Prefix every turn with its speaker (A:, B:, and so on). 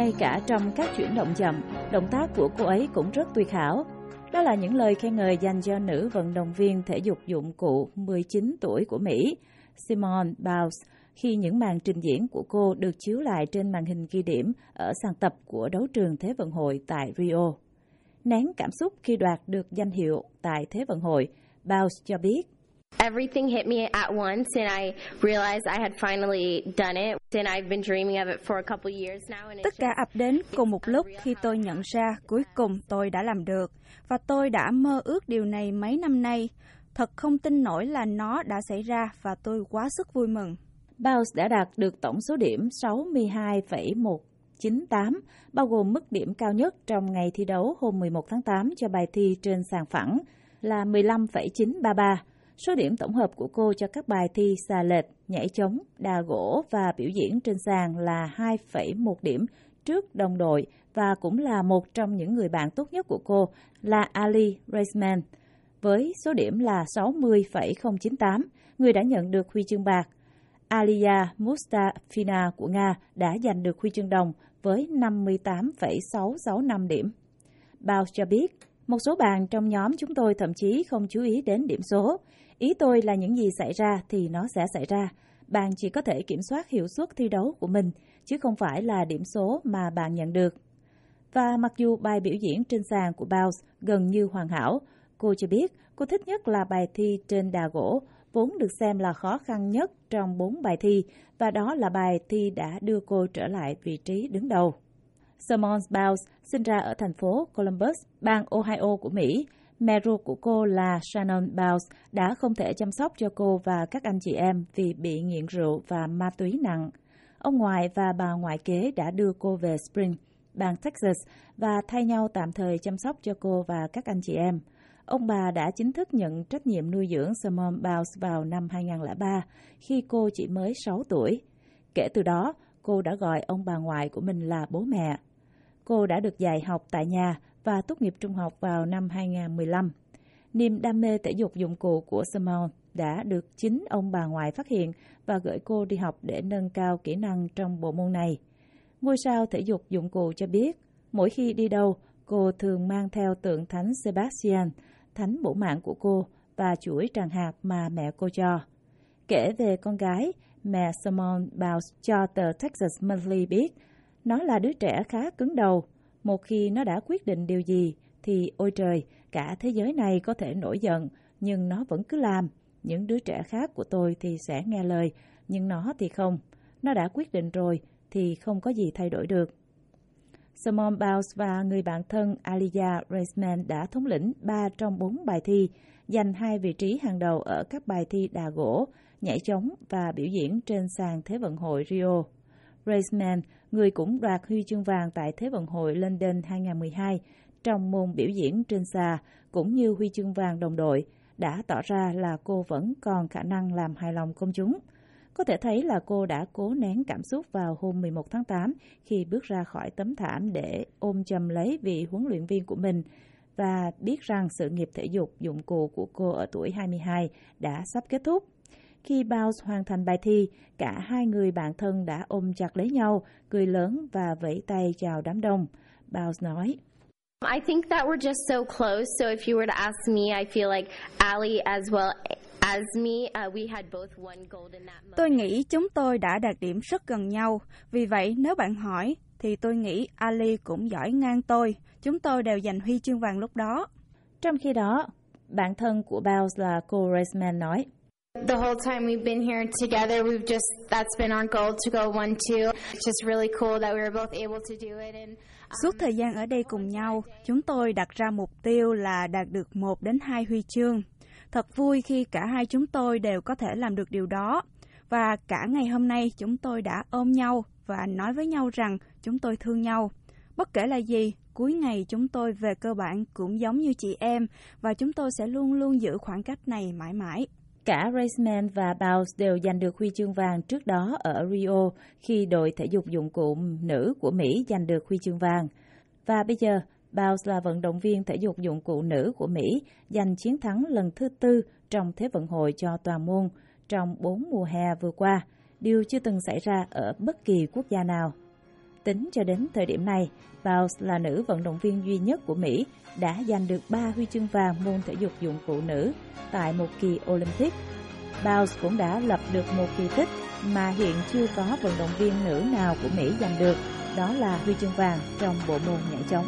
A: Ngay cả trong các chuyển động chậm, động tác của cô ấy cũng rất tuyệt hảo. Đó là những lời khen ngợi dành cho nữ vận động viên thể dục dụng cụ 19 tuổi của Mỹ, Simone Biles, khi những màn trình diễn của cô được chiếu lại trên màn hình ghi điểm ở sàn tập của đấu trường Thế vận hội tại Rio. Nén cảm xúc khi đoạt được danh hiệu tại Thế vận hội, Biles cho biết
B: Everything hit me at once, and I realized I had finally done it. And I've been dreaming of it for a couple years now. And
C: Tất cả ập đến cùng một lúc khi tôi nhận ra cuối cùng tôi đã làm được, và tôi đã mơ ước điều này mấy năm nay. Thật không tin nổi là nó đã xảy ra và tôi quá sức vui mừng.
A: Biles đã đạt được tổng số điểm 62,198, bao gồm mức điểm cao nhất trong ngày thi đấu hôm 11 tháng 8 cho bài thi trên sàn phẳng là 15,933. Số điểm tổng hợp của cô cho các bài thi xà lệch, nhảy chống, đà gỗ và biểu diễn trên sàn là 2,1 điểm trước đồng đội và cũng là một trong những người bạn tốt nhất của cô là Ali Reisman. với số điểm là 60,098, người đã nhận được huy chương bạc. Alia Mustafina của Nga đã giành được huy chương đồng với 58,665 điểm. Bao cho biết, một số bạn trong nhóm chúng tôi thậm chí không chú ý đến điểm số. Ý tôi là những gì xảy ra thì nó sẽ xảy ra. Bạn chỉ có thể kiểm soát hiệu suất thi đấu của mình, chứ không phải là điểm số mà bạn nhận được. Và mặc dù bài biểu diễn trên sàn của Bounce gần như hoàn hảo, cô cho biết cô thích nhất là bài thi trên đà gỗ, vốn được xem là khó khăn nhất trong bốn bài thi, và đó là bài thi đã đưa cô trở lại vị trí đứng đầu. Simone Biles sinh ra ở thành phố Columbus, bang Ohio của Mỹ. Mẹ ruột của cô là Shannon Biles đã không thể chăm sóc cho cô và các anh chị em vì bị nghiện rượu và ma túy nặng. Ông ngoại và bà ngoại kế đã đưa cô về Spring, bang Texas và thay nhau tạm thời chăm sóc cho cô và các anh chị em. Ông bà đã chính thức nhận trách nhiệm nuôi dưỡng Simone Biles vào năm 2003 khi cô chỉ mới 6 tuổi. Kể từ đó, cô đã gọi ông bà ngoại của mình là bố mẹ. Cô đã được dạy học tại nhà và tốt nghiệp trung học vào năm 2015. Niềm đam mê thể dục dụng cụ của Simone đã được chính ông bà ngoại phát hiện và gửi cô đi học để nâng cao kỹ năng trong bộ môn này. Ngôi sao thể dục dụng cụ cho biết, mỗi khi đi đâu, cô thường mang theo tượng thánh Sebastian, thánh bổ mạng của cô và chuỗi tràng hạt mà mẹ cô cho. Kể về con gái, mẹ Simone Biles cho tờ Texas Monthly biết, nó là đứa trẻ khá cứng đầu. Một khi nó đã quyết định điều gì, thì ôi trời, cả thế giới này có thể nổi giận, nhưng nó vẫn cứ làm. Những đứa trẻ khác của tôi thì sẽ nghe lời, nhưng nó thì không. Nó đã quyết định rồi, thì không có gì thay đổi được. Simone Biles và người bạn thân Alia Reisman đã thống lĩnh 3 trong 4 bài thi, giành hai vị trí hàng đầu ở các bài thi đà gỗ, nhảy chống và biểu diễn trên sàn Thế vận hội Rio. Graceman, người cũng đoạt huy chương vàng tại Thế vận hội London 2012 trong môn biểu diễn trên xà, cũng như huy chương vàng đồng đội, đã tỏ ra là cô vẫn còn khả năng làm hài lòng công chúng. Có thể thấy là cô đã cố nén cảm xúc vào hôm 11 tháng 8 khi bước ra khỏi tấm thảm để ôm chầm lấy vị huấn luyện viên của mình và biết rằng sự nghiệp thể dục dụng cụ của cô ở tuổi 22 đã sắp kết thúc. Khi Bounce hoàn thành bài thi, cả hai người bạn thân đã ôm chặt lấy nhau, cười lớn và vẫy tay chào đám đông. Bounce nói,
B: I think that we're just so close. So if you were to ask me, I feel like Ali as well as me, uh, we had both won gold in that moment.
C: Tôi nghĩ chúng tôi đã đạt điểm rất gần nhau. Vì vậy, nếu bạn hỏi, thì tôi nghĩ Ali cũng giỏi ngang tôi. Chúng tôi đều giành huy chương vàng lúc đó.
A: Trong khi đó, bạn thân của Bounce là cô Raceman nói,
D: The whole time we've been here together, we've just, that's been our goal to go one, two. It's just really cool that we were both able to do it. And um,
C: Suốt thời gian ở đây cùng nhau, chúng tôi đặt ra mục tiêu là đạt được 1 đến 2 huy chương. Thật vui khi cả hai chúng tôi đều có thể làm được điều đó. Và cả ngày hôm nay chúng tôi đã ôm nhau và nói với nhau rằng chúng tôi thương nhau. Bất kể là gì, cuối ngày chúng tôi về cơ bản cũng giống như chị em và chúng tôi sẽ luôn luôn giữ khoảng cách này mãi mãi.
A: Cả Raceman và Bounce đều giành được huy chương vàng trước đó ở Rio khi đội thể dục dụng cụ nữ của Mỹ giành được huy chương vàng. Và bây giờ, Bounce là vận động viên thể dục dụng cụ nữ của Mỹ giành chiến thắng lần thứ tư trong Thế vận hội cho toàn môn trong bốn mùa hè vừa qua, điều chưa từng xảy ra ở bất kỳ quốc gia nào. Tính cho đến thời điểm này, Bowles là nữ vận động viên duy nhất của Mỹ đã giành được 3 huy chương vàng môn thể dục dụng cụ nữ tại một kỳ Olympic. Bowles cũng đã lập được một kỳ tích mà hiện chưa có vận động viên nữ nào của Mỹ giành được, đó là huy chương vàng trong bộ môn nhảy chống.